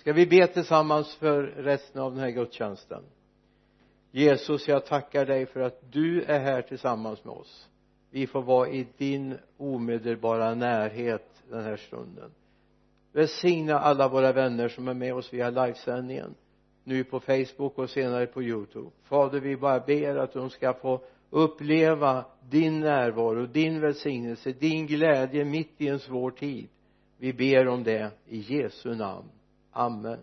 ska vi be tillsammans för resten av den här gudstjänsten? Jesus jag tackar dig för att du är här tillsammans med oss. Vi får vara i din omedelbara närhet den här stunden. Välsigna alla våra vänner som är med oss via livesändningen nu på facebook och senare på youtube. Fader vi bara ber att de ska få uppleva din närvaro, din välsignelse, din glädje mitt i en svår tid. Vi ber om det i Jesu namn. Amen.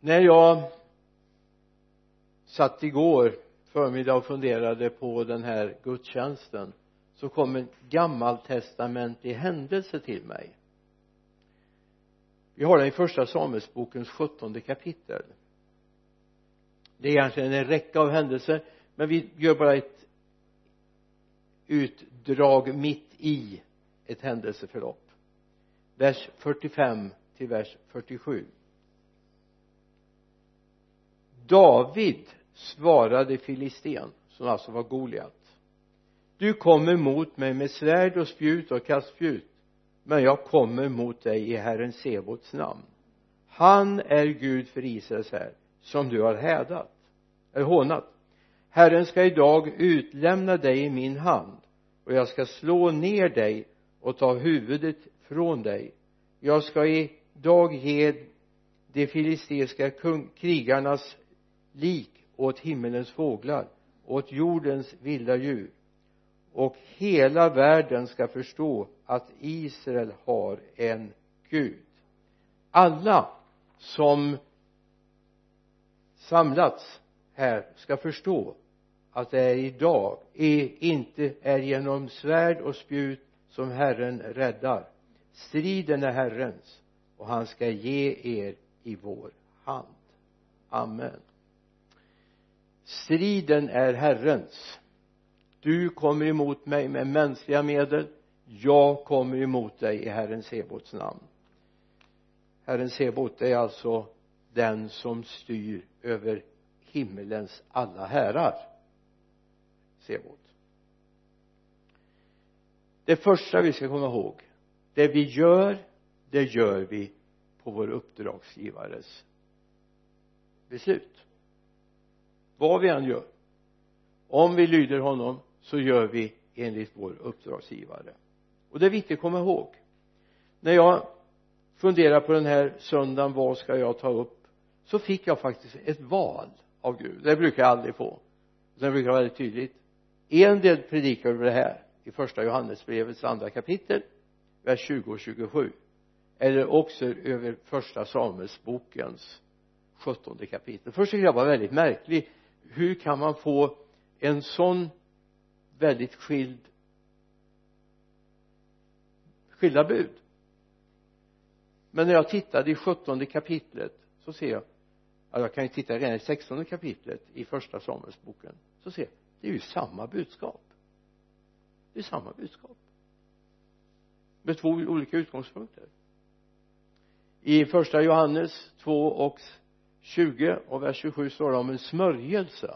När jag satt igår förmiddag och funderade på den här gudstjänsten så kom en gammaltestamentlig händelse till mig. Vi har den i första Samuelsbokens sjuttonde kapitel. Det är egentligen en räcka av händelser men vi gör bara ett utdrag mitt i ett händelseförlopp vers 45 till vers 47 David svarade filisten som alltså var Goliat. Du kommer mot mig med svärd och spjut och kastspjut men jag kommer mot dig i Herren Sebots namn. Han är Gud för Israels här som du har hädat eller hånat. Herren ska idag utlämna dig i min hand och jag ska slå ner dig och ta huvudet från dig jag ska idag ge de filisteiska krigarnas lik åt himmelens fåglar åt jordens vilda djur. Och hela världen ska förstå att Israel har en Gud. Alla som samlats här ska förstå att det är idag är inte är genom svärd och spjut som Herren räddar striden är Herrens och han ska ge er i vår hand. Amen. Striden är Herrens. Du kommer emot mig med mänskliga medel. Jag kommer emot dig i Herren Sebots namn. Herren Sebot är alltså den som styr över himmelens alla härar. Sebot det första vi ska komma ihåg det vi gör det gör vi på vår uppdragsgivares beslut. Vad vi än gör. Om vi lyder honom så gör vi enligt vår uppdragsgivare. Och det är viktigt att komma ihåg. När jag funderade på den här söndagen vad ska jag ta upp? Så fick jag faktiskt ett val av Gud. Det brukar jag aldrig få. Det brukar vara väldigt tydligt. En del predikar över det här i första Johannesbrevets andra kapitel vers 20 och 27 eller också över första Samuelsbokens sjuttonde kapitel. Först tycker jag var väldigt märklig. Hur kan man få en sån väldigt skild skilda bud? Men när jag tittade i sjuttonde kapitlet så ser jag ja, jag kan ju titta redan i sextonde kapitlet i första Samuelsboken så ser jag det är ju samma budskap. Det är samma budskap med två olika utgångspunkter. I första Johannes 2 och 20 och vers 27 står det om en smörjelse.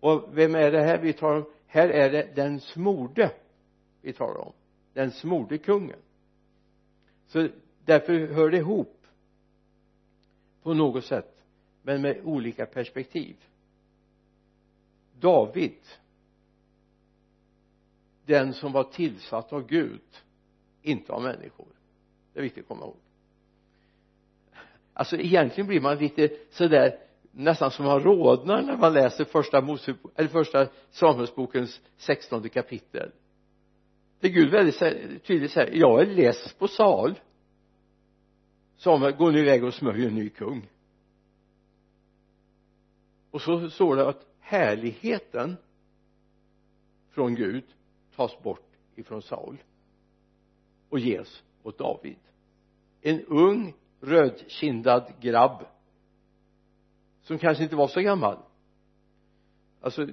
Och vem är det här vi talar om här är det den smorde vi talar om den smorde kungen. Så därför hör det ihop på något sätt men med olika perspektiv. David den som var tillsatt av Gud inte av människor. Det är viktigt att komma ihåg. Alltså egentligen blir man lite sådär nästan som man rodnar när man läser första Mose, eller första Samuelsbokens sextonde kapitel. Det Gud väldigt tydligt säger jag är less på sal Samuel går nu iväg och smörjer en ny kung? Och så står det att härligheten från Gud tas bort ifrån Saul och ges åt David. En ung rödkindad grabb som kanske inte var så gammal. Alltså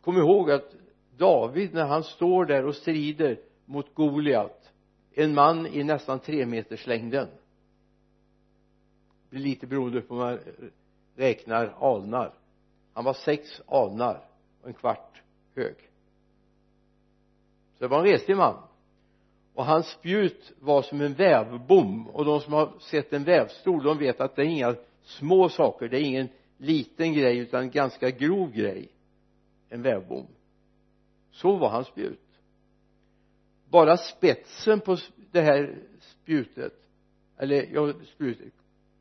kom ihåg att David när han står där och strider mot Goliat en man i nästan tre meters längden blir lite beroende på hur man räknar alnar. Han var sex alnar och en kvart hög så det var en reslig man. Och hans spjut var som en vävbom. Och de som har sett en vävstol de vet att det är inga små saker. Det är ingen liten grej utan en ganska grov grej. En vävbom. Så var hans spjut. Bara spetsen på det här spjutet eller ja spjutet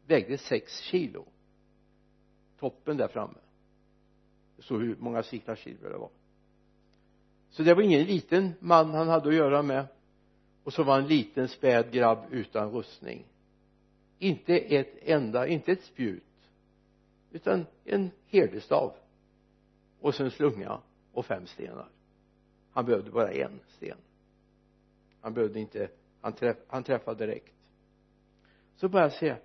vägde sex kilo. Toppen där framme. Så hur många siklar silver det var så det var ingen liten man han hade att göra med. Och så var han en liten späd grabb utan rustning. Inte ett enda, inte ett spjut utan en herdestav. Och sen slunga och fem stenar. Han behövde bara en sten. Han behövde inte han, träff, han träffade direkt. Så bara säga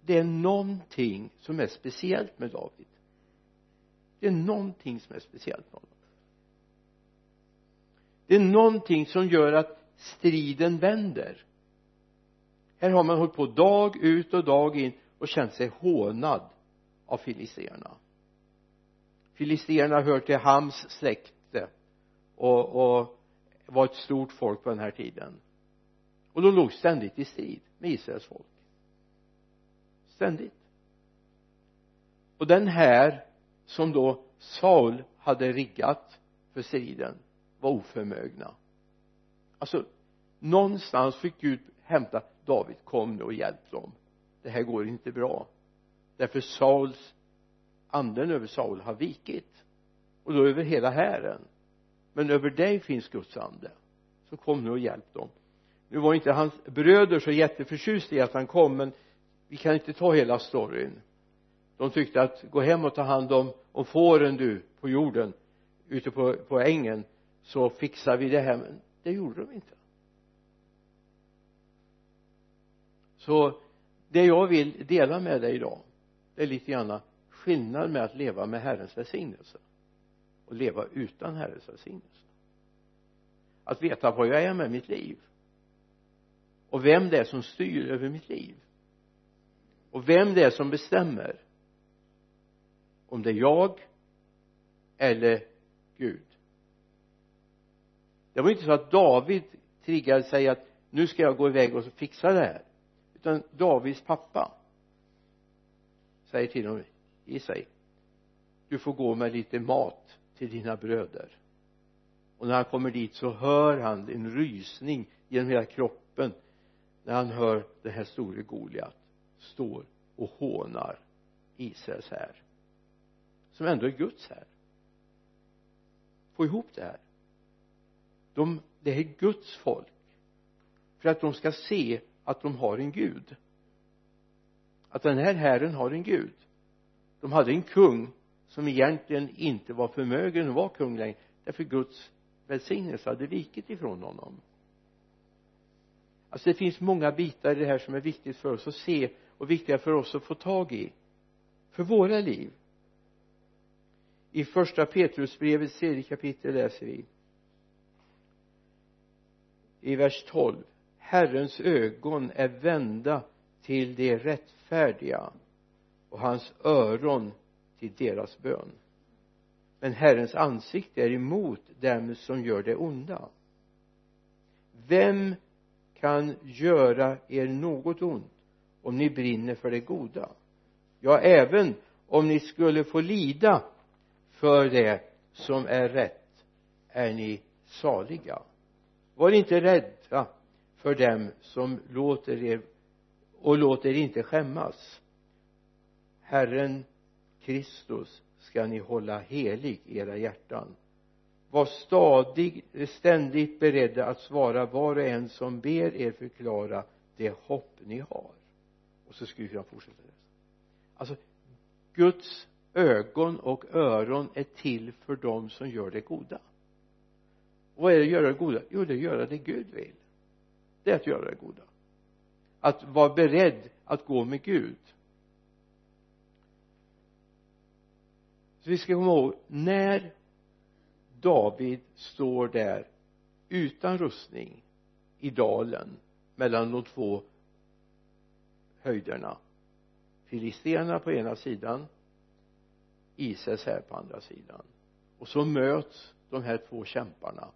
det är någonting som är speciellt med David. Det är någonting som är speciellt med honom det är någonting som gör att striden vänder. Här har man hållit på dag ut och dag in och känt sig hånad av filisterna. Filisterna hör till Hams släkte och, och var ett stort folk på den här tiden. Och de låg ständigt i strid med Israels folk. Ständigt. Och den här som då Saul hade riggat för striden var oförmögna. Alltså någonstans fick Gud hämta David kom nu och hjälp dem. Det här går inte bra. Därför Sauls anden över Saul har vikit. Och då över hela hären. Men över dig finns Guds ande. Så kom nu och hjälp dem. Nu var inte hans bröder så jätteförtjusta i att han kom men vi kan inte ta hela storyn. De tyckte att gå hem och ta hand om, om fåren du på jorden ute på, på ängen så fixar vi det här men det gjorde de inte. Så det jag vill dela med dig idag det är lite grann skillnad med att leva med Herrens välsignelse och leva utan Herrens välsignelse. Att veta vad jag är med mitt liv och vem det är som styr över mitt liv och vem det är som bestämmer om det är jag eller Gud det var inte så att David triggade sig att nu ska jag gå iväg och fixa det här. Utan Davids pappa säger till honom i sig du får gå med lite mat till dina bröder. Och när han kommer dit så hör han en rysning genom hela kroppen när han hör den här store Goliat står och hånar Israels här som ändå är Guds här. Få ihop det här de, det är Guds folk. För att de ska se att de har en gud. Att den här herren har en gud. De hade en kung som egentligen inte var förmögen att vara kung längre. Därför Guds välsignelse hade vikit ifrån honom. Alltså det finns många bitar i det här som är viktigt för oss att se och viktiga för oss att få tag i. För våra liv. I första Petrusbrevets tredje kapitel läser vi i vers 12 Herrens ögon är vända till de rättfärdiga och hans öron till deras bön. Men Herrens ansikte är emot dem som gör det onda. Vem kan göra er något ont om ni brinner för det goda? Ja även om ni skulle få lida för det som är rätt är ni saliga var inte rädda för dem som låter er och låt er inte skämmas. Herren Kristus ska ni hålla helig i era hjärtan. Var stadig, ständigt beredda att svara var och en som ber er förklara det hopp ni har. Och så skulle jag fortsätta läsa alltså Guds ögon och öron är till för dem som gör det goda vad är det att göra det goda? Jo det är att göra det Gud vill. Det är att göra det goda. Att vara beredd att gå med Gud. Så vi ska komma ihåg när David står där utan rustning i dalen mellan de två höjderna filisterna på ena sidan Israels här på andra sidan och så möts de här två kämparna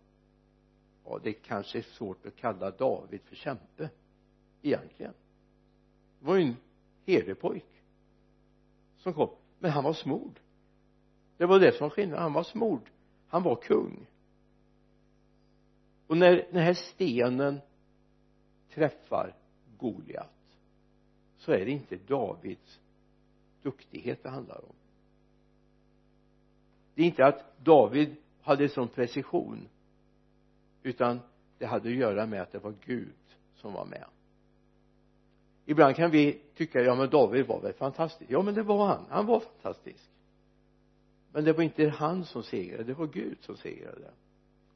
ja det kanske är svårt att kalla David för kämpe egentligen. Det var ju en herdepojk som kom. Men han var smord. Det var det som var skillnaden. Han var smord. Han var kung. Och när den här stenen träffar Goliat så är det inte Davids duktighet det handlar om. Det är inte att David hade sån precision utan det hade att göra med att det var Gud som var med. Ibland kan vi tycka ja men David var väl fantastisk. Ja men det var han. Han var fantastisk. Men det var inte han som segrade det var Gud som segrade.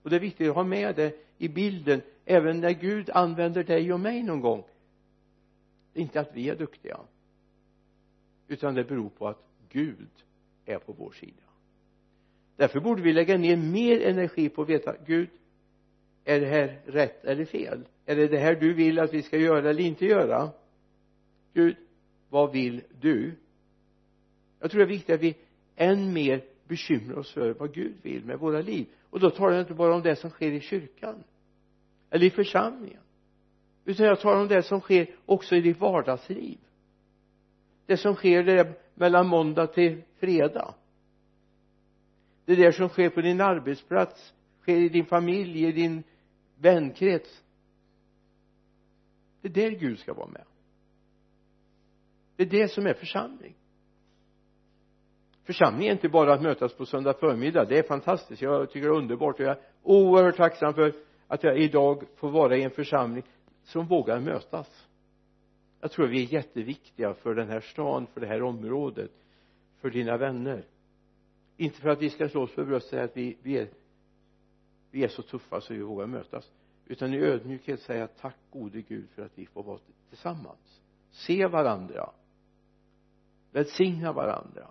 Och det är viktigt att ha med det i bilden även när Gud använder dig och mig någon gång. Det är inte att vi är duktiga utan det beror på att Gud är på vår sida. Därför borde vi lägga ner mer energi på att veta Gud är det här rätt eller fel? Är det det här du vill att vi ska göra eller inte göra? Gud vad vill du? Jag tror det är viktigt att vi än mer bekymrar oss för vad Gud vill med våra liv. Och då talar jag inte bara om det som sker i kyrkan eller i församlingen utan jag talar om det som sker också i ditt vardagsliv. Det som sker där mellan måndag till fredag. Det där som sker på din arbetsplats sker i din familj, i din vänkrets. Det är där Gud ska vara med. Det är det som är församling. Församling är inte bara att mötas på söndag förmiddag. Det är fantastiskt. Jag tycker det är underbart och jag är oerhört tacksam för att jag idag får vara i en församling som vågar mötas. Jag tror vi är jätteviktiga för den här stan, för det här området för dina vänner. Inte för att vi ska slå oss för bröstet och säga att vi, vi är vi är så tuffa så vi vågar mötas. Utan i ödmjukhet säga tack gode Gud för att vi får vara tillsammans. Se varandra. Välsigna varandra.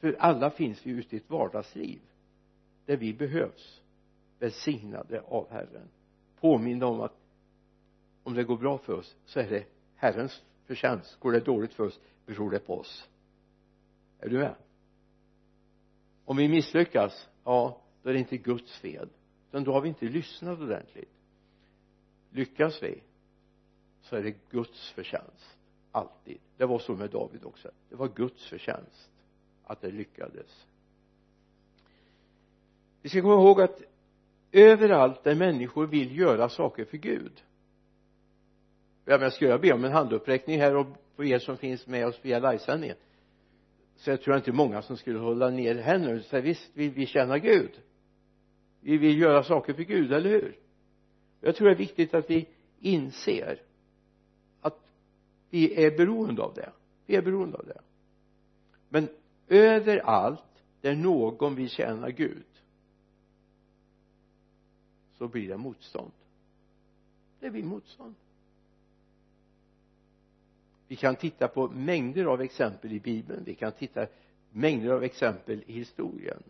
För alla finns vi ute i ett vardagsliv där vi behövs. Välsignade av Herren. Påminna om att om det går bra för oss så är det Herrens förtjänst. Går det dåligt för oss beror det på oss. Är du med? Om vi misslyckas ja då är det inte Guds fel utan då har vi inte lyssnat ordentligt. Lyckas vi så är det Guds förtjänst alltid. Det var så med David också. Det var Guds förtjänst att det lyckades. Vi ska komma ihåg att överallt där människor vill göra saker för Gud. Ja men ska jag be om en handuppräckning här och på er som finns med oss via livesändningen. Så jag tror inte många som skulle hålla ner händerna och säga visst vill vi känna Gud vi vill göra saker för Gud, eller hur? Jag tror det är viktigt att vi inser att vi är beroende av det. Vi är beroende av det. Men överallt där någon vill tjäna Gud så blir det motstånd. Det blir motstånd. Vi kan titta på mängder av exempel i bibeln. Vi kan titta mängder av exempel i historien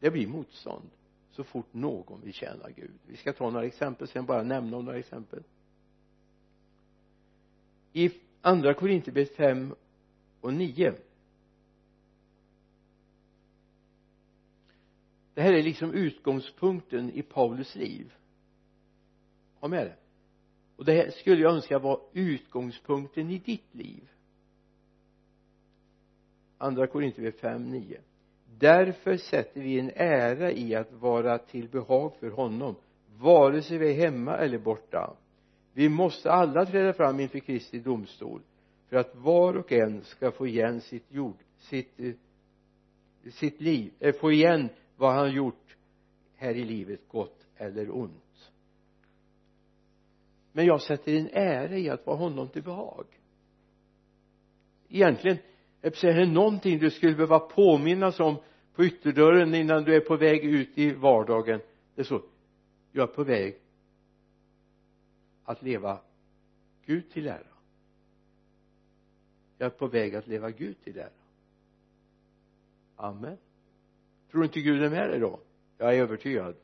det blir motstånd så fort någon vill tjäna Gud. Vi ska ta några exempel sen bara nämna några exempel. I andra Korinthierbrevet 5 och 9 det här är liksom utgångspunkten i Paulus liv. Ha med det. Och det här skulle jag önska var utgångspunkten i ditt liv. Andra Korinthierbrevet 5, 9 därför sätter vi en ära i att vara till behag för honom vare sig vi är hemma eller borta. Vi måste alla träda fram inför Kristi domstol för att var och en ska få igen sitt jord sitt sitt liv eh, få igen vad han gjort här i livet gott eller ont. Men jag sätter en ära i att vara honom till behag. Egentligen är det någonting du skulle behöva påminnas om på ytterdörren innan du är på väg ut i vardagen det är så jag är på väg att leva Gud till ära. Jag är på väg att leva Gud till ära. Amen. Tror inte Gud är med dig då? Jag är övertygad.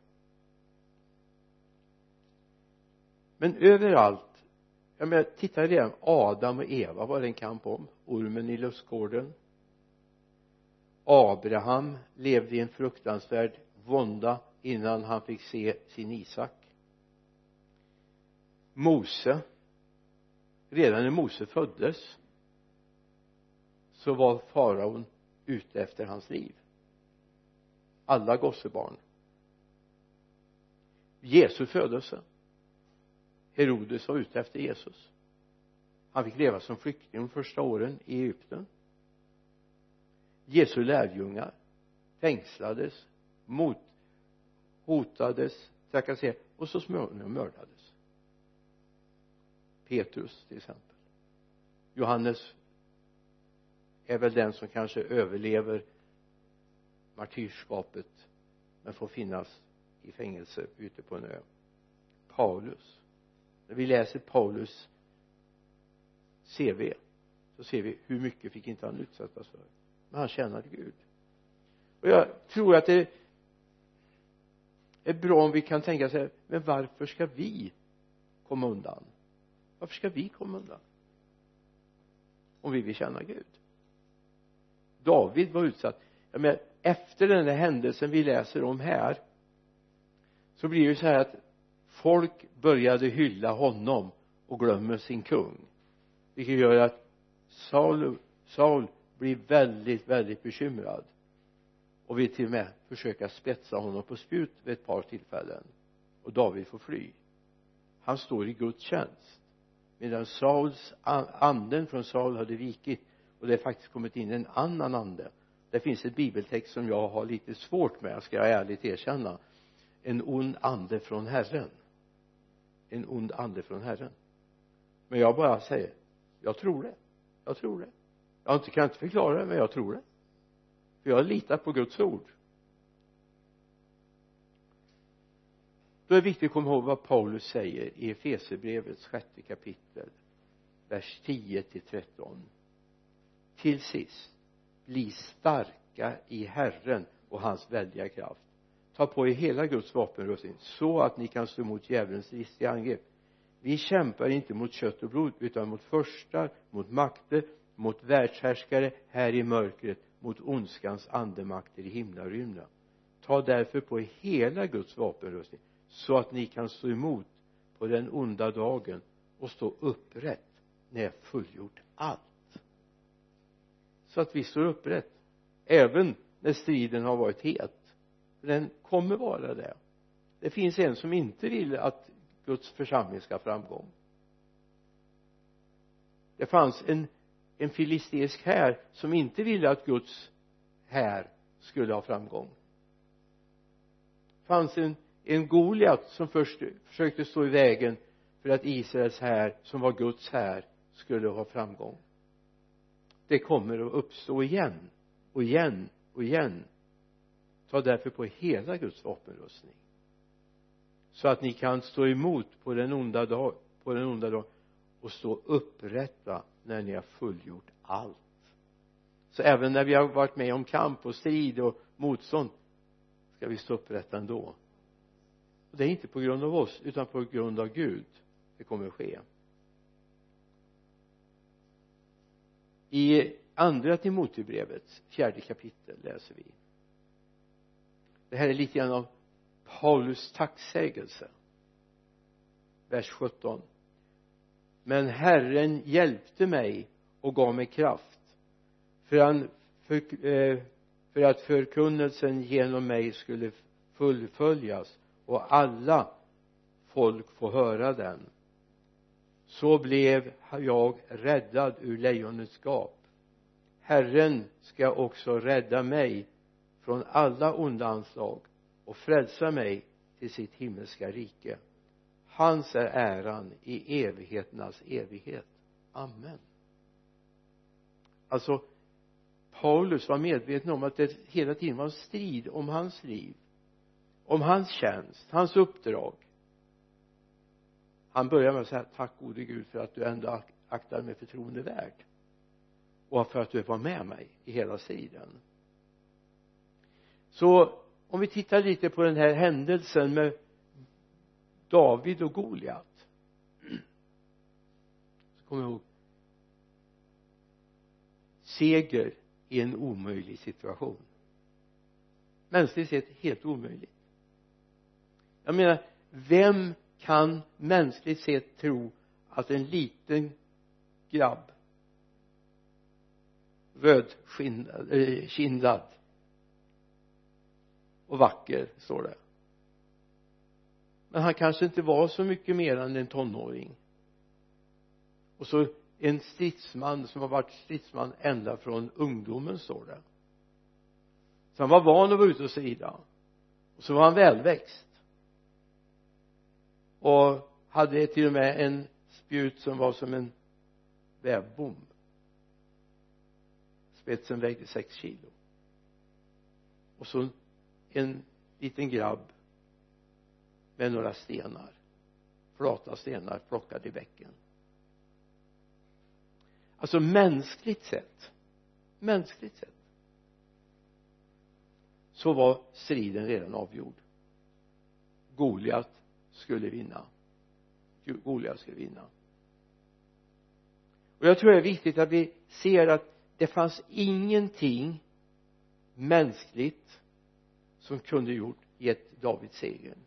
Men överallt jag menar titta redan Adam och Eva var det en kamp om ormen i lustgården. Abraham levde i en fruktansvärd vånda innan han fick se sin Isak. Mose redan när Mose föddes så var faraon ute efter hans liv. Alla gossebarn. Jesu födelse. Herodes var ute efter Jesus han fick leva som flykting de första åren i Egypten. Jesu lärjungar fängslades mot hotades trakasserades och så småningom mördades. Petrus till exempel. Johannes är väl den som kanske överlever martyrskapet men får finnas i fängelse ute på en ö. Paulus. När vi läser Paulus CV så ser vi hur mycket fick inte han utsättas för. Men han tjänade Gud. Och jag tror att det är bra om vi kan tänka så här men varför ska vi komma undan? Varför ska vi komma undan? Om vi vill tjäna Gud. David var utsatt. Jag menar efter den här händelsen vi läser om här så blir det så här att folk började hylla honom och glömmer sin kung vilket gör att Saul, Saul blir väldigt väldigt bekymrad. Och vill till och med försöka spetsa honom på spjut vid ett par tillfällen. Och David får fly. Han står i Guds tjänst. Medan Sauls anden från Saul hade vikit och det har faktiskt kommit in en annan ande. Det finns ett bibeltext som jag har lite svårt med ska jag ärligt erkänna. En ond ande från Herren. En ond ande från Herren. Men jag bara säger jag tror det. Jag tror det. Jag kan inte förklara det men jag tror det. För jag litar på Guds ord. Då är det viktigt att komma ihåg vad Paulus säger i Efesierbrevets sjätte kapitel vers 10 till 13 till sist bli starka i Herren och hans väldiga kraft. Ta på er hela Guds vapenrustning så att ni kan stå emot djävulens listiga angrepp vi kämpar inte mot kött och blod utan mot förstar, mot makter, mot världshärskare här i mörkret mot ondskans andemakter i himlarymden ta därför på er hela Guds vapenrustning så att ni kan stå emot på den onda dagen och stå upprätt när jag fullgjort allt. Så att vi står upprätt även när striden har varit het. Den kommer vara det. Det finns en som inte vill att Guds församling ska ha framgång. Det fanns en en filistisk här som inte ville att Guds här skulle ha framgång. Det fanns en en Goliat som först försökte stå i vägen för att Israels här som var Guds här skulle ha framgång. Det kommer att uppstå igen och igen och igen. Ta därför på hela Guds vapenrustning så att ni kan stå emot på den onda dagen på den onda dagen och stå upprätta när ni har fullgjort allt. Så även när vi har varit med om kamp och strid och motstånd ska vi stå upprätta ändå. Och det är inte på grund av oss utan på grund av Gud. Det kommer att ske. I andra Timotebrevets fjärde kapitel läser vi. Det här är lite grann av Paulus tacksägelse. Vers 17 men Herren hjälpte mig och gav mig kraft för, han, för, eh, för att förkunnelsen genom mig skulle fullföljas och alla folk få höra den. Så blev jag räddad ur lejonets gap. Herren ska också rädda mig från alla onda anslag och frälsa mig till sitt himmelska rike. Hans är äran i evigheternas evighet. Amen. Alltså Paulus var medveten om att det hela tiden var en strid om hans liv om hans tjänst, hans uppdrag. Han börjar med att säga tack gode Gud för att du ändå aktar mig förtroendevärd och för att du var med mig i hela striden. Så om vi tittar lite på den här händelsen med David och Goliat. Så kommer ihåg. Seger i en omöjlig situation. Mänskligt sett helt omöjligt. Jag menar vem kan mänskligt sett tro att en liten grabb rödkindad och vacker står det. Men han kanske inte var så mycket mer än en tonåring. Och så en stridsman som har varit stridsman ända från ungdomen står det. Så han var van att vara ute och strida. Och så var han välväxt. Och hade till och med en spjut som var som en vävbom spetsen vägde sex kilo. Och så en liten grabb med några stenar flata stenar plockade i bäcken. Alltså mänskligt sett mänskligt sett så var striden redan avgjord. Goliat skulle vinna. Goliat skulle vinna. Och jag tror det är viktigt att vi ser att det fanns ingenting mänskligt som kunde gjort gett David segern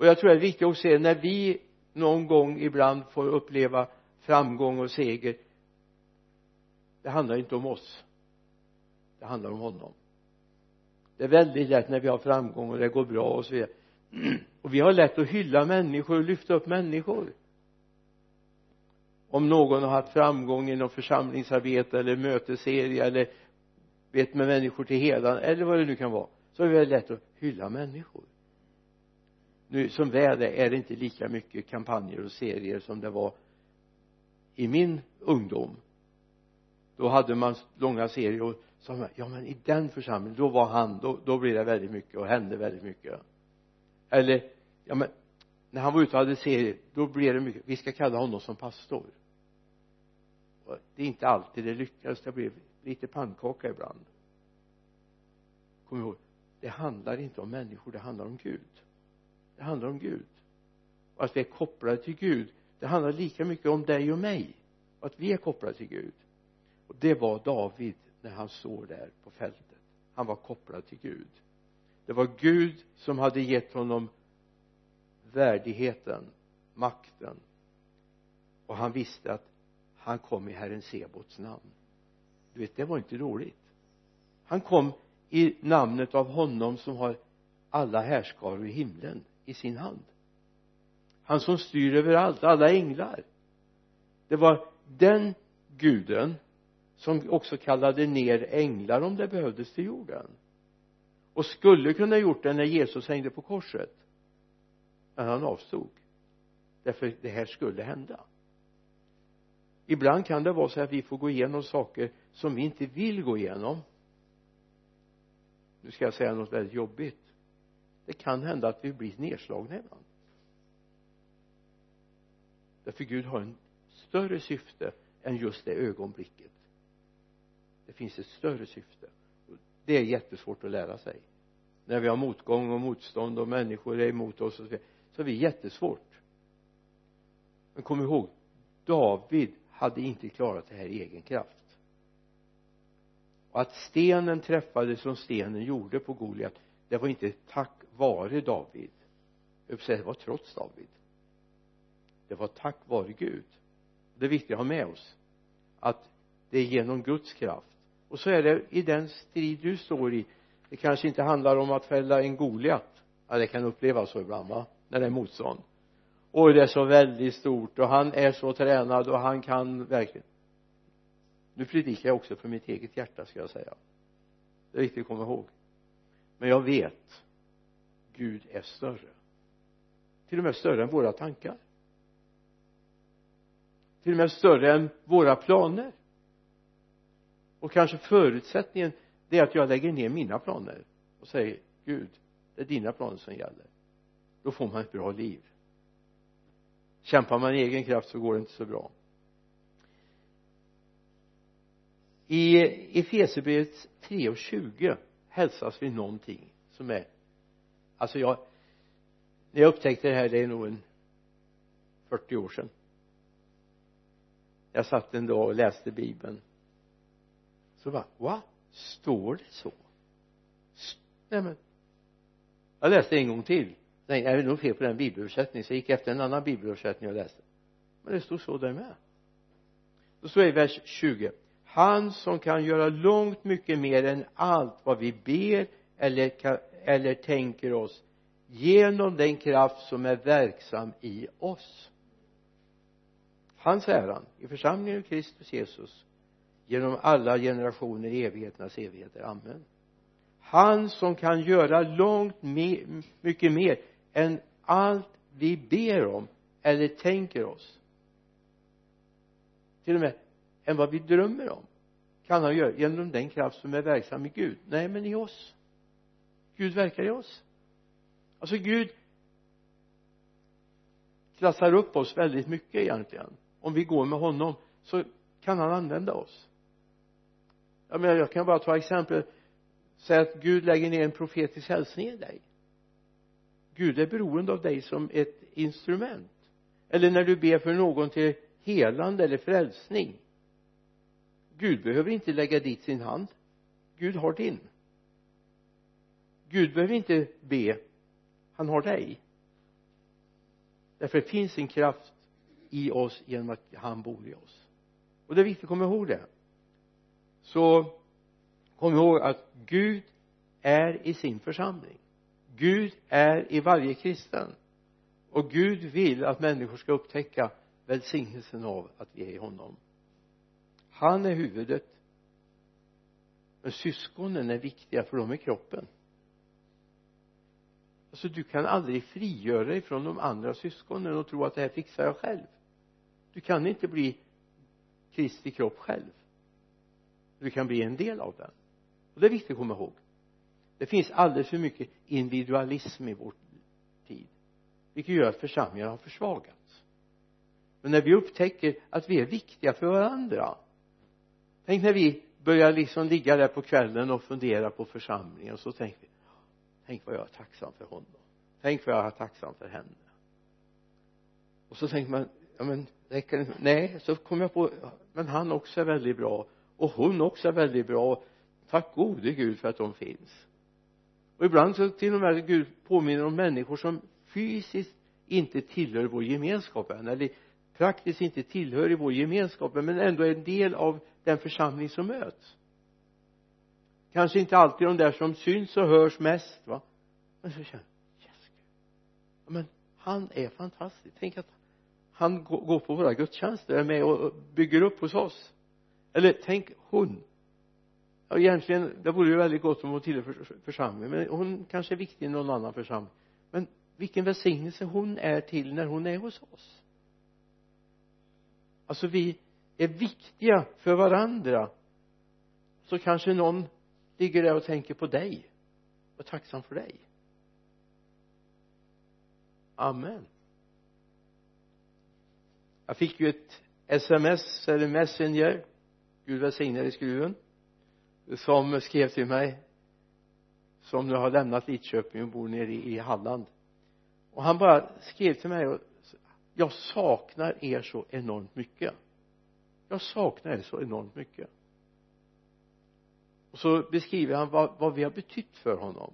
och jag tror det är viktigt att se när vi någon gång ibland får uppleva framgång och seger. Det handlar inte om oss. Det handlar om honom. Det är väldigt lätt när vi har framgång och det går bra och så vidare. Och vi har lätt att hylla människor och lyfta upp människor. Om någon har haft framgång inom församlingsarbete eller mötesserie eller vet med människor till hedan eller vad det nu kan vara så är det väldigt lätt att hylla människor. Nu som väl är är det inte lika mycket kampanjer och serier som det var i min ungdom. Då hade man långa serier och sa man ja men i den församlingen då var han då, då blev det väldigt mycket och hände väldigt mycket. Eller ja men när han var ute och hade serier då blev det mycket vi ska kalla honom som pastor. Och det är inte alltid det lyckas, det blev lite pannkaka ibland. Kom ihåg det handlar inte om människor det handlar om Gud. Det handlar om Gud. Och att vi är kopplade till Gud det handlar lika mycket om dig och mig. Och att vi är kopplade till Gud. Och det var David när han står där på fältet. Han var kopplad till Gud. Det var Gud som hade gett honom värdigheten makten. Och han visste att han kom i Herren Sebots namn du vet det var inte roligt. han kom i namnet av honom som har alla härskaror i himlen i sin hand. Han som styr över allt, alla änglar. Det var den guden som också kallade ner änglar om det behövdes till jorden. Och skulle kunna gjort det när Jesus hängde på korset. Men han avstod. Därför det här skulle hända ibland kan det vara så att vi får gå igenom saker som vi inte vill gå igenom. Nu ska jag säga något väldigt jobbigt. Det kan hända att vi blir nedslagna ibland. Därför Gud har en större syfte än just det ögonblicket. Det finns ett större syfte. Det är jättesvårt att lära sig. När vi har motgång och motstånd och människor är emot oss och så, så är det jättesvårt. Men kom ihåg David hade inte klarat det här i egen kraft. Och att stenen träffade som stenen gjorde på Goliat det var inte tack vare David. Det var trots David. Det var tack vare Gud. Det är viktigt att ha med oss att det är genom Guds kraft. Och så är det i den strid du står i. Det kanske inte handlar om att fälla en Goliat. Ja det kan upplevas så ibland va? När det är motstånd oj det är så väldigt stort och han är så tränad och han kan verkligen. Nu predikar jag också för mitt eget hjärta ska jag säga. Det är viktigt att komma ihåg. Men jag vet Gud är större. Till och med större än våra tankar. Till och med större än våra planer. Och kanske förutsättningen det är att jag lägger ner mina planer och säger Gud det är dina planer som gäller. Då får man ett bra liv kämpar man i egen kraft så går det inte så bra. I Efesierbrevet 3 och 20 hälsas vi någonting som är alltså jag när jag upptäckte det här det är nog en 40 år sedan. Jag satt en dag och läste bibeln. Så bara va står det så? Nej men jag läste en gång till tänkte, är det nog fel på den bibelöversättningen så jag gick efter en annan bibelöversättning och läste. Men det stod så där med. Då står det i vers 20 han som kan göra långt mycket mer än allt vad vi ber eller, eller tänker oss genom den kraft som är verksam i oss. Hans äran i församlingen av Kristus Jesus genom alla generationer i evigheternas evigheter, amen. Han som kan göra långt mer, mycket mer än allt vi ber om eller tänker oss. Till och med än vad vi drömmer om kan han göra genom den kraft som är verksam i Gud. Nej men i oss. Gud verkar i oss. Alltså Gud klassar upp oss väldigt mycket egentligen. Om vi går med honom så kan han använda oss. Jag menar jag kan bara ta exempel. Säg att Gud lägger ner en profetisk hälsning i dig. Gud är beroende av dig som ett instrument. Eller när du ber för någon till helande eller frälsning. Gud behöver inte lägga dit sin hand. Gud har din. Gud behöver inte be. Han har dig. Därför det finns en kraft i oss genom att han bor i oss. Och det är viktigt att komma ihåg det. Så kom ihåg att Gud är i sin församling. Gud är i varje kristen. Och Gud vill att människor ska upptäcka välsignelsen av att vi är i honom. Han är huvudet. Men syskonen är viktiga för de är kroppen. Alltså du kan aldrig frigöra dig från de andra syskonen och tro att det här fixar jag själv. Du kan inte bli Kristi kropp själv. Du kan bli en del av den. Och det är viktigt att komma ihåg det finns alldeles för mycket individualism i vår tid vilket gör att församlingarna har försvagats. Men när vi upptäcker att vi är viktiga för varandra tänk när vi börjar liksom ligga där på kvällen och fundera på församlingen och så tänker vi tänk vad jag är tacksam för honom. Tänk vad jag är tacksam för henne. Och så tänker man ja men räcker det? Nej så kommer jag på men han också är väldigt bra och hon också är väldigt bra. Tack gode gud för att de finns och ibland så till och med Gud påminner om människor som fysiskt inte tillhör vår gemenskap än eller praktiskt inte tillhör i vår gemenskap men ändå är en del av den församling som möts. Kanske inte alltid de där som syns och hörs mest va? Men så känner yes men han är fantastisk. Tänk att han går på våra gudstjänster är med och bygger upp hos oss. Eller tänk hon ja egentligen det vore ju väldigt gott om hon tillhör församlingen men hon kanske är viktig i någon annan församling. Men vilken välsignelse hon är till när hon är hos oss. Alltså vi är viktiga för varandra. Så kanske någon ligger där och tänker på dig och är tacksam för dig. Amen. Jag fick ju ett sms eller messenger. Gud välsigne dig skruven som skrev till mig som nu har lämnat Lidköping och bor nere i Halland. Och han bara skrev till mig och jag saknar er så enormt mycket. Jag saknar er så enormt mycket. Och så beskriver han vad, vad vi har betytt för honom.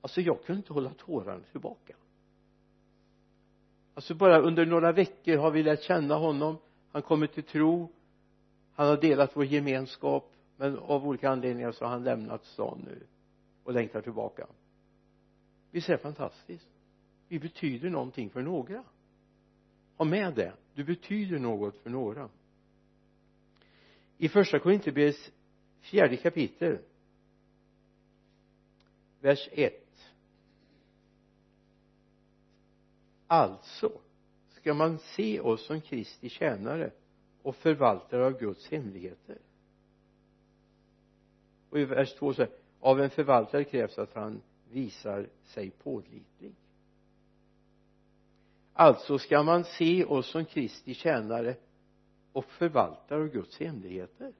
Alltså jag kunde inte hålla tårarna tillbaka. Alltså bara under några veckor har vi lärt känna honom. Han kommit till tro. Han har delat vår gemenskap men av olika anledningar så har han lämnat stan nu och längtar tillbaka. Visst är det fantastiskt. Vi betyder någonting för några. Ha med det. Du betyder något för några. I första Korinthierbrevets fjärde kapitel vers 1 alltså ska man se oss som Kristi tjänare och förvaltare av Guds hemligheter och i vers 2 så av en förvaltare krävs att han visar sig pålitlig. Alltså ska man se oss som Kristi tjänare och förvaltare av Guds hemligheter?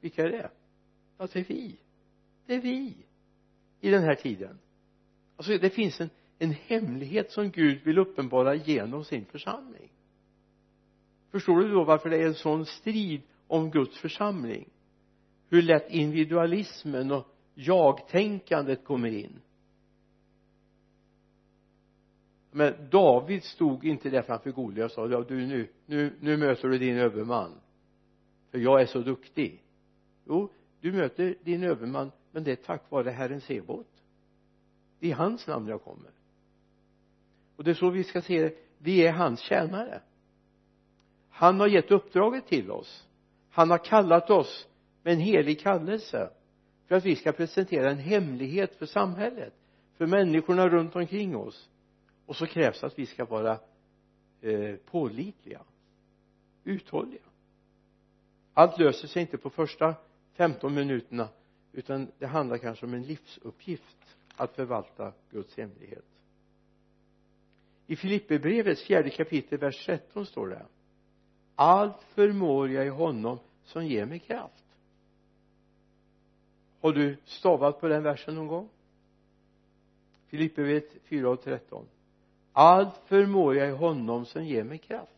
Vilka är det? Ja det är vi. Det är vi i den här tiden. Alltså det finns en en hemlighet som Gud vill uppenbara genom sin församling. Förstår du då varför det är en sån strid om Guds församling? Hur lätt individualismen och jag-tänkandet kommer in. Men David stod inte där framför Goliat och sa ja du nu, nu, nu möter du din överman för jag är så duktig. Jo du möter din överman men det är tack vare Herren Sebot i hans namn jag kommer. Och det är så vi ska se det. Vi är hans tjänare. Han har gett uppdraget till oss. Han har kallat oss med en helig kallelse för att vi ska presentera en hemlighet för samhället för människorna runt omkring oss. Och så krävs att vi ska vara eh, pålitliga uthålliga. Allt löser sig inte på första 15 minuterna utan det handlar kanske om en livsuppgift att förvalta Guds hemlighet. I Filipperbrevets fjärde kapitel vers 13 står det allt förmår jag i honom som ger mig kraft har du stavat på den versen någon gång? Filipperbrevet 4 och 13 allt förmår jag i honom som ger mig kraft.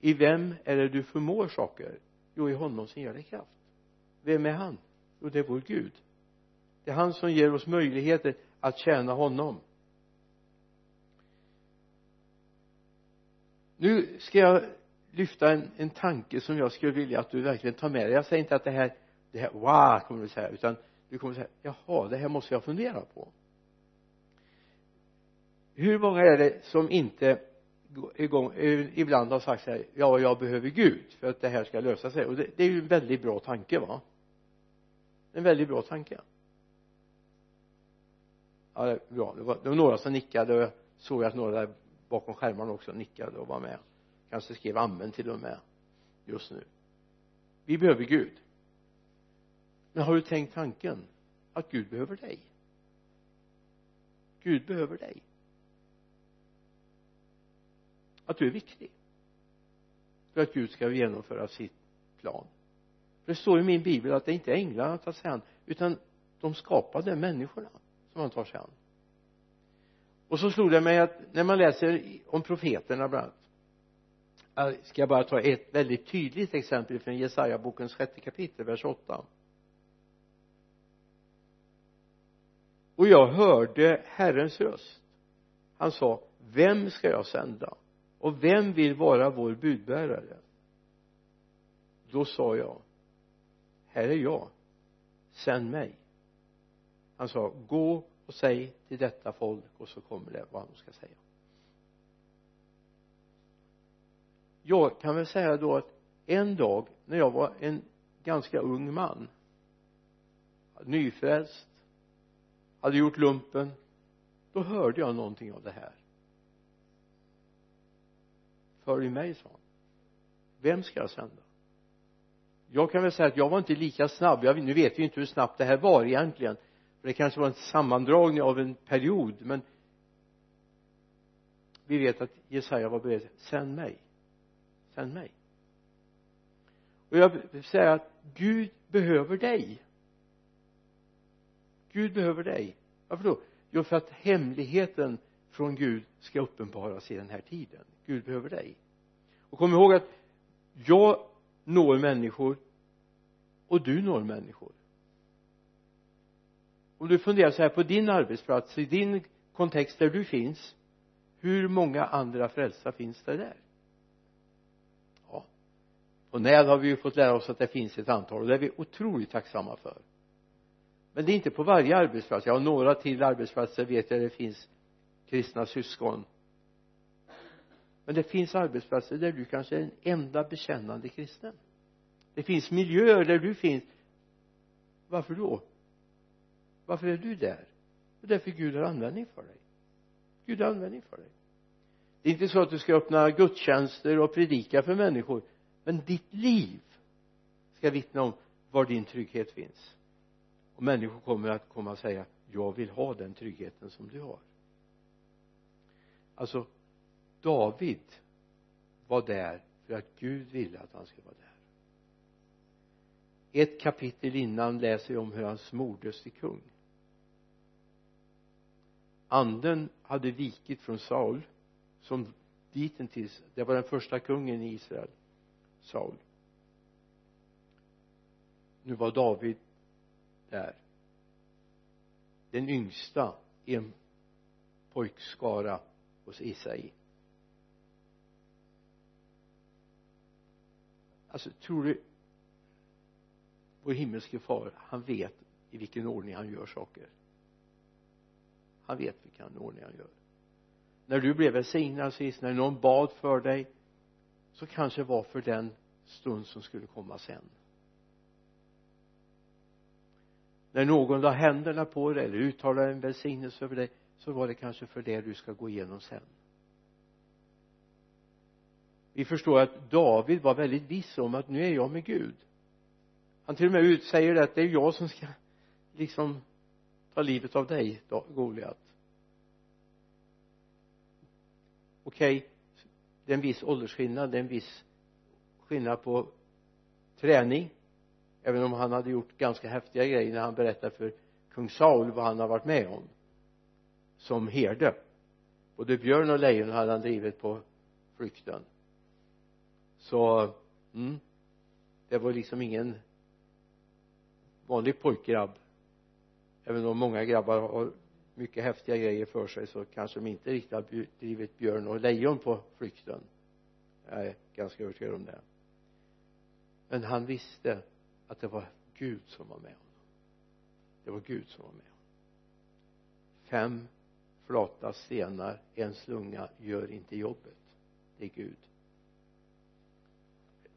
I vem är det du förmår saker? Jo i honom som ger dig kraft. Vem är han? Jo det är vår Gud. Det är han som ger oss möjligheter att tjäna honom. Nu ska jag lyfta en, en tanke som jag skulle vilja att du verkligen tar med dig. Jag säger inte att det här det här wow kommer du säga utan du kommer säga jaha det här måste jag fundera på. Hur många är det som inte igång, eh, ibland har sagt så här ja jag behöver Gud för att det här ska lösa sig. Och det, det är ju en väldigt bra tanke va? En väldigt bra tanke. Ja det är bra. Det var, det var några som nickade och jag såg att några där bakom skärmarna också nickade och var med kanske skrev amen till och med just nu. Vi behöver Gud. Men har du tänkt tanken att Gud behöver dig? Gud behöver dig. Att du är viktig. För att Gud ska genomföra sitt plan. För det står i min bibel att det inte är änglarna han tar sig an utan de skapade människorna som han tar sig an. Och så slog det mig att när man läser om profeterna bland annat Eh, jag ska bara ta ett väldigt tydligt exempel från Jesaja bokens sjätte kapitel vers 8 och jag hörde Herrens röst. Han sa vem ska jag sända? Och vem vill vara vår budbärare? Då sa jag här är jag. Sänd mig. Han sa gå och säg till detta folk och så kommer det vad de ska säga. Jag kan väl säga då att en dag när jag var en ganska ung man nyfrälst hade gjort lumpen då hörde jag någonting av det här. Följ mig sa han. Vem ska jag sända? Jag kan väl säga att jag var inte lika snabb. Jag, nu vet vi inte hur snabbt det här var egentligen. För det kanske var en sammandragning av en period men vi vet att Jesaja var beredd. Sänd mig sänd mig. Och jag vill säga att Gud behöver dig. Gud behöver dig. Varför då? Jo för att hemligheten från Gud ska uppenbaras i den här tiden. Gud behöver dig. Och kom ihåg att jag når människor och du når människor. Om du funderar så här på din arbetsplats i din kontext där du finns hur många andra frälsta finns det där? På NÄL har vi ju fått lära oss att det finns ett antal och det är vi otroligt tacksamma för. Men det är inte på varje arbetsplats. Jag har några till arbetsplatser vet jag det finns kristna syskon. Men det finns arbetsplatser där du kanske är den enda bekännande kristen. Det finns miljöer där du finns. Varför då? Varför är du där? Det är därför Gud har användning för dig. Gud har användning för dig. Det är inte så att du ska öppna gudstjänster och predika för människor men ditt liv ska vittna om var din trygghet finns. Och människor kommer att komma och säga jag vill ha den tryggheten som du har. Alltså David var där för att Gud ville att han skulle vara där. Ett kapitel innan läser vi om hur han smordes till kung. Anden hade vikit från Saul som ditintills det var den första kungen i Israel. Saul. Nu var David där. Den yngsta i en pojkskara hos Isai. Alltså tror du vår himmelske far han vet i vilken ordning han gör saker. Han vet vilken ordning han gör. När du blev välsignad sist när någon bad för dig så kanske det var för den stund som skulle komma sen. När någon la händerna på dig eller uttalade en välsignelse över dig så var det kanske för det du ska gå igenom sen. Vi förstår att David var väldigt viss om att nu är jag med Gud. Han till och med utsäger det att det är jag som ska liksom ta livet av dig Goliat. Okej okay, det är en viss åldersskillnad det är en viss skillnad på träning även om han hade gjort ganska häftiga grejer när han berättade för kung Saul vad han har varit med om som herde. Både björn och lejon hade han drivit på flykten. Så mm, det var liksom ingen vanlig pojkgrabb även om många grabbar har mycket häftiga grejer för sig så kanske de inte riktigt har drivit björn och lejon på flykten. Jag är ganska övertygad om det. Men han visste att det var Gud som var med honom. Det var Gud som var med honom. Fem flata stenar en slunga gör inte jobbet. Det är Gud.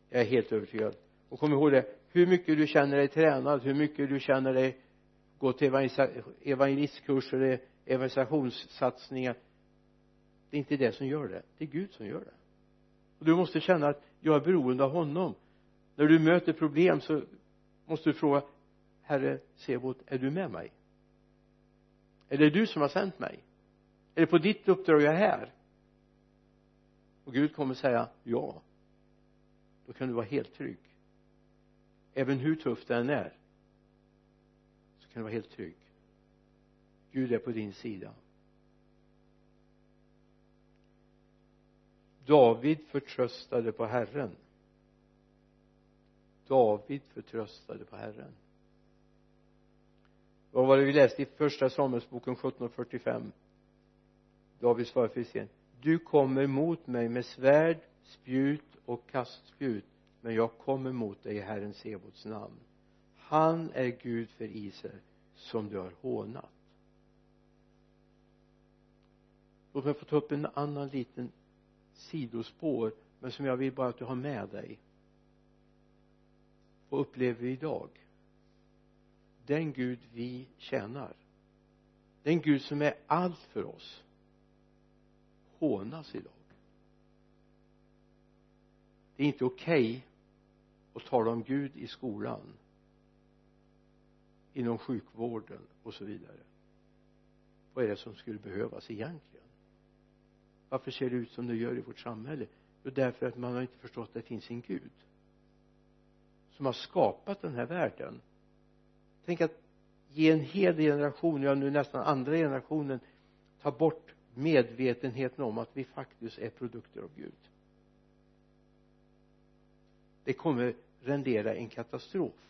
Jag är helt övertygad. Och kom ihåg det hur mycket du känner dig tränad hur mycket du känner dig gå till evangelistkurser evangelisationssatsningar. Det är inte det som gör det. Det är Gud som gör det. Och du måste känna att jag är beroende av honom. När du möter problem så måste du fråga herre Sebot är du med mig? Är det du som har sänt mig? Är det på ditt uppdrag jag är här? Och Gud kommer säga ja. Då kan du vara helt trygg. Även hur tufft det än är kan du vara helt trygg. Gud är på din sida. David förtröstade på Herren. David förtröstade på Herren. Vad var det vi läste i första Samuelsboken 17.45 David svarade Filistén du kommer mot mig med svärd, spjut och kastspjut men jag kommer mot dig i Herren Sebots namn. Han är Gud för Israel som du har hånat. Låt mig få ta upp en annan liten sidospår men som jag vill bara att du har med dig. Vad upplever vi idag? Den Gud vi tjänar. Den Gud som är allt för oss. Hånas idag. Det är inte okej okay att tala om Gud i skolan inom sjukvården och så vidare. Vad är det som skulle behövas egentligen? Varför ser det ut som det gör i vårt samhälle? Jo därför att man har inte förstått att det finns en Gud som har skapat den här världen. Tänk att ge en hel generation, ja nu nästan andra generationen ta bort medvetenheten om att vi faktiskt är produkter av Gud. Det kommer rendera en katastrof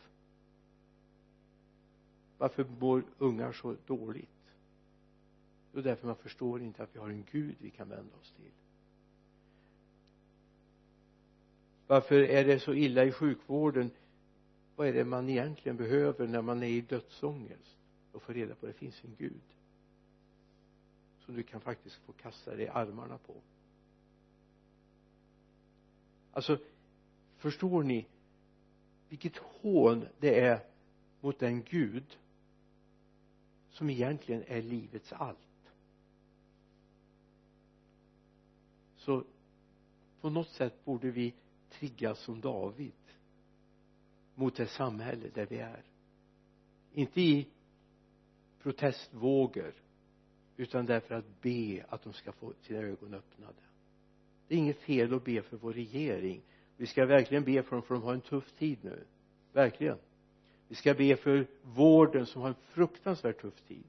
varför mår ungar så dåligt? Jo därför man förstår inte att vi har en Gud vi kan vända oss till. Varför är det så illa i sjukvården? Vad är det man egentligen behöver när man är i dödsångest? Och får reda på att det finns en Gud som du kan faktiskt få kasta dig i armarna på. Alltså förstår ni vilket hån det är mot den Gud som egentligen är livets allt. Så på något sätt borde vi triggas som David mot det samhälle där vi är. Inte i protestvågor utan därför att be att de ska få sina ögon öppnade. Det är inget fel att be för vår regering. Vi ska verkligen be för dem för de har en tuff tid nu. Verkligen vi ska be för vården som har en fruktansvärt tuff tid.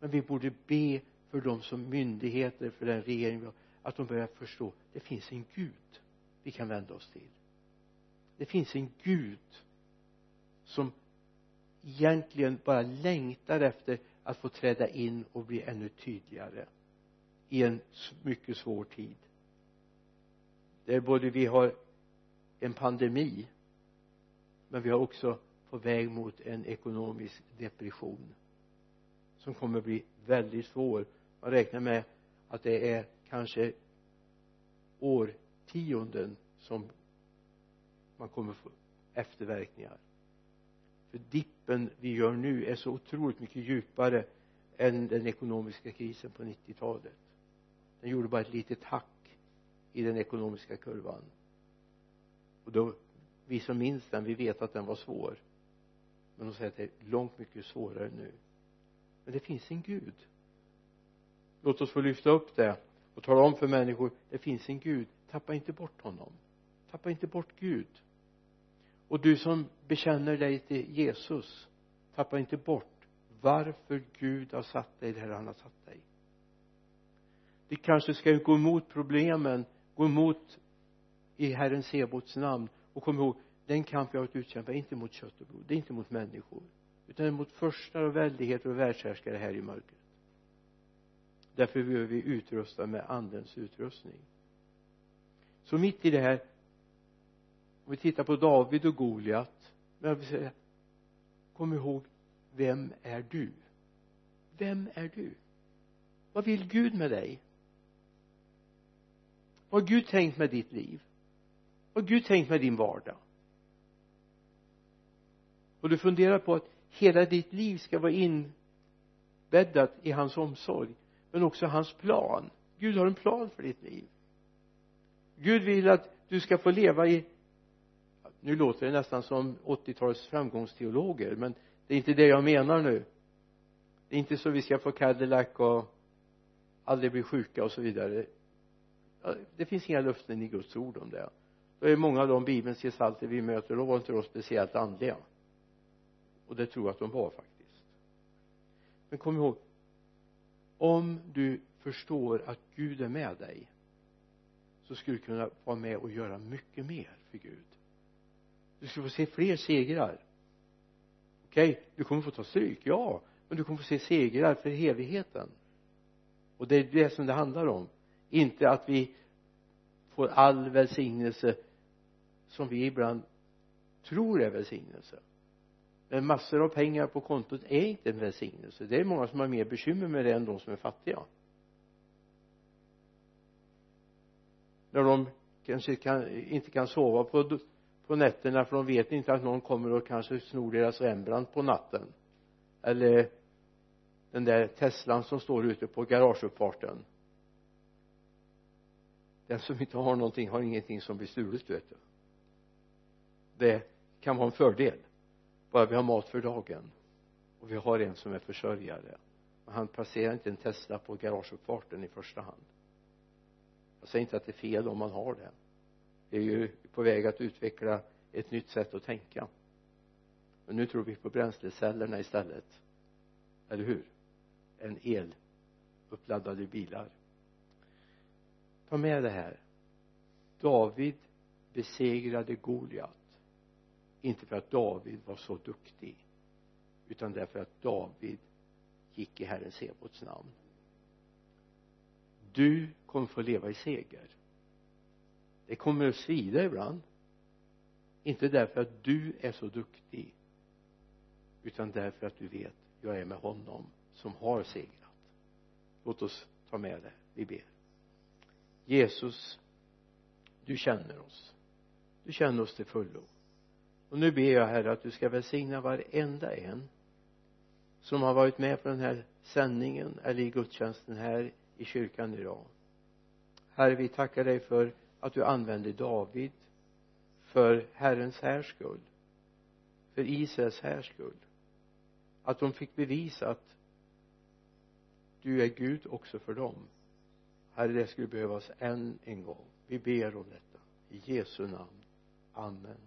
Men vi borde be för dem som myndigheter för den regering vi har att de börjar förstå det finns en Gud vi kan vända oss till. Det finns en Gud som egentligen bara längtar efter att få träda in och bli ännu tydligare i en mycket svår tid. Där både vi har en pandemi men vi har också på väg mot en ekonomisk depression som kommer bli väldigt svår. Man räknar med att det är kanske årtionden som man kommer få efterverkningar. För dippen vi gör nu är så otroligt mycket djupare än den ekonomiska krisen på 90-talet den gjorde bara ett litet hack i den ekonomiska kurvan. Och då vi som minns den vi vet att den var svår men de säger att det är långt mycket svårare nu. Men det finns en Gud. Låt oss få lyfta upp det och tala om för människor det finns en Gud. Tappa inte bort honom. Tappa inte bort Gud. Och du som bekänner dig till Jesus tappa inte bort varför Gud har satt dig där han har satt dig. Vi kanske ska gå emot problemen gå emot i Herren Sebots namn och kom ihåg den kamp vi har att utkämpa är inte mot kött och blod det är inte mot människor utan mot förstar och väldigheter och världshärskare här i mörkret. Därför behöver vi utrusta med andens utrustning. Så mitt i det här om vi tittar på David och Goliat men jag vill säga kom ihåg vem är du? Vem är du? Vad vill Gud med dig? Vad har Gud tänkt med ditt liv? Vad har Gud tänkt med din vardag? Och du funderar på att hela ditt liv ska vara inbäddat i hans omsorg men också hans plan. Gud har en plan för ditt liv. Gud vill att du ska få leva i nu låter det nästan som 80-talets framgångsteologer men det är inte det jag menar nu. Det är inte så vi ska få Cadillac och aldrig bli sjuka och så vidare. Det finns inga löften i Guds ord om det. Då är många av de bibelns gestalter vi möter då var inte de speciellt andliga och det tror jag att de var faktiskt. Men kom ihåg om du förstår att Gud är med dig så skulle du kunna vara med och göra mycket mer för Gud. Du skulle få se fler segrar. Okej okay, du kommer få ta stryk ja men du kommer få se segrar för evigheten. Och det är det som det handlar om. Inte att vi får all välsignelse som vi ibland tror är välsignelse men massor av pengar på kontot är inte en välsignelse. Det är många som har mer bekymmer med det än de som är fattiga. När de kanske kan, inte kan sova på, på nätterna för de vet inte att någon kommer och kanske snor deras Rembrandt på natten. Eller den där Teslan som står ute på garageuppfarten. Den som inte har någonting har ingenting som blir stulet vet du. Det kan vara en fördel bara vi har mat för dagen. Och vi har en som är försörjare. Och han passerar inte en Tesla på garageuppfarten i första hand. Jag säger inte att det är fel om man har det. Det är ju på väg att utveckla ett nytt sätt att tänka. Men nu tror vi på bränslecellerna istället. Eller hur? Än eluppladdade bilar. Ta med det här. David besegrade Goliat inte för att David var så duktig utan därför att David gick i Herren Sebots namn. Du kommer få leva i seger. Det kommer att svida ibland. Inte därför att du är så duktig utan därför att du vet jag är med honom som har segrat. Låt oss ta med det. Vi ber. Jesus du känner oss. Du känner oss till fullo och nu ber jag herre att du ska välsigna varenda en som har varit med på den här sändningen eller i gudstjänsten här i kyrkan idag. Herre vi tackar dig för att du använde David för Herrens härs skull för Israels härs skull. Att de fick bevisa att du är Gud också för dem. Herre det skulle behövas än en gång. Vi ber om detta. I Jesu namn. Amen.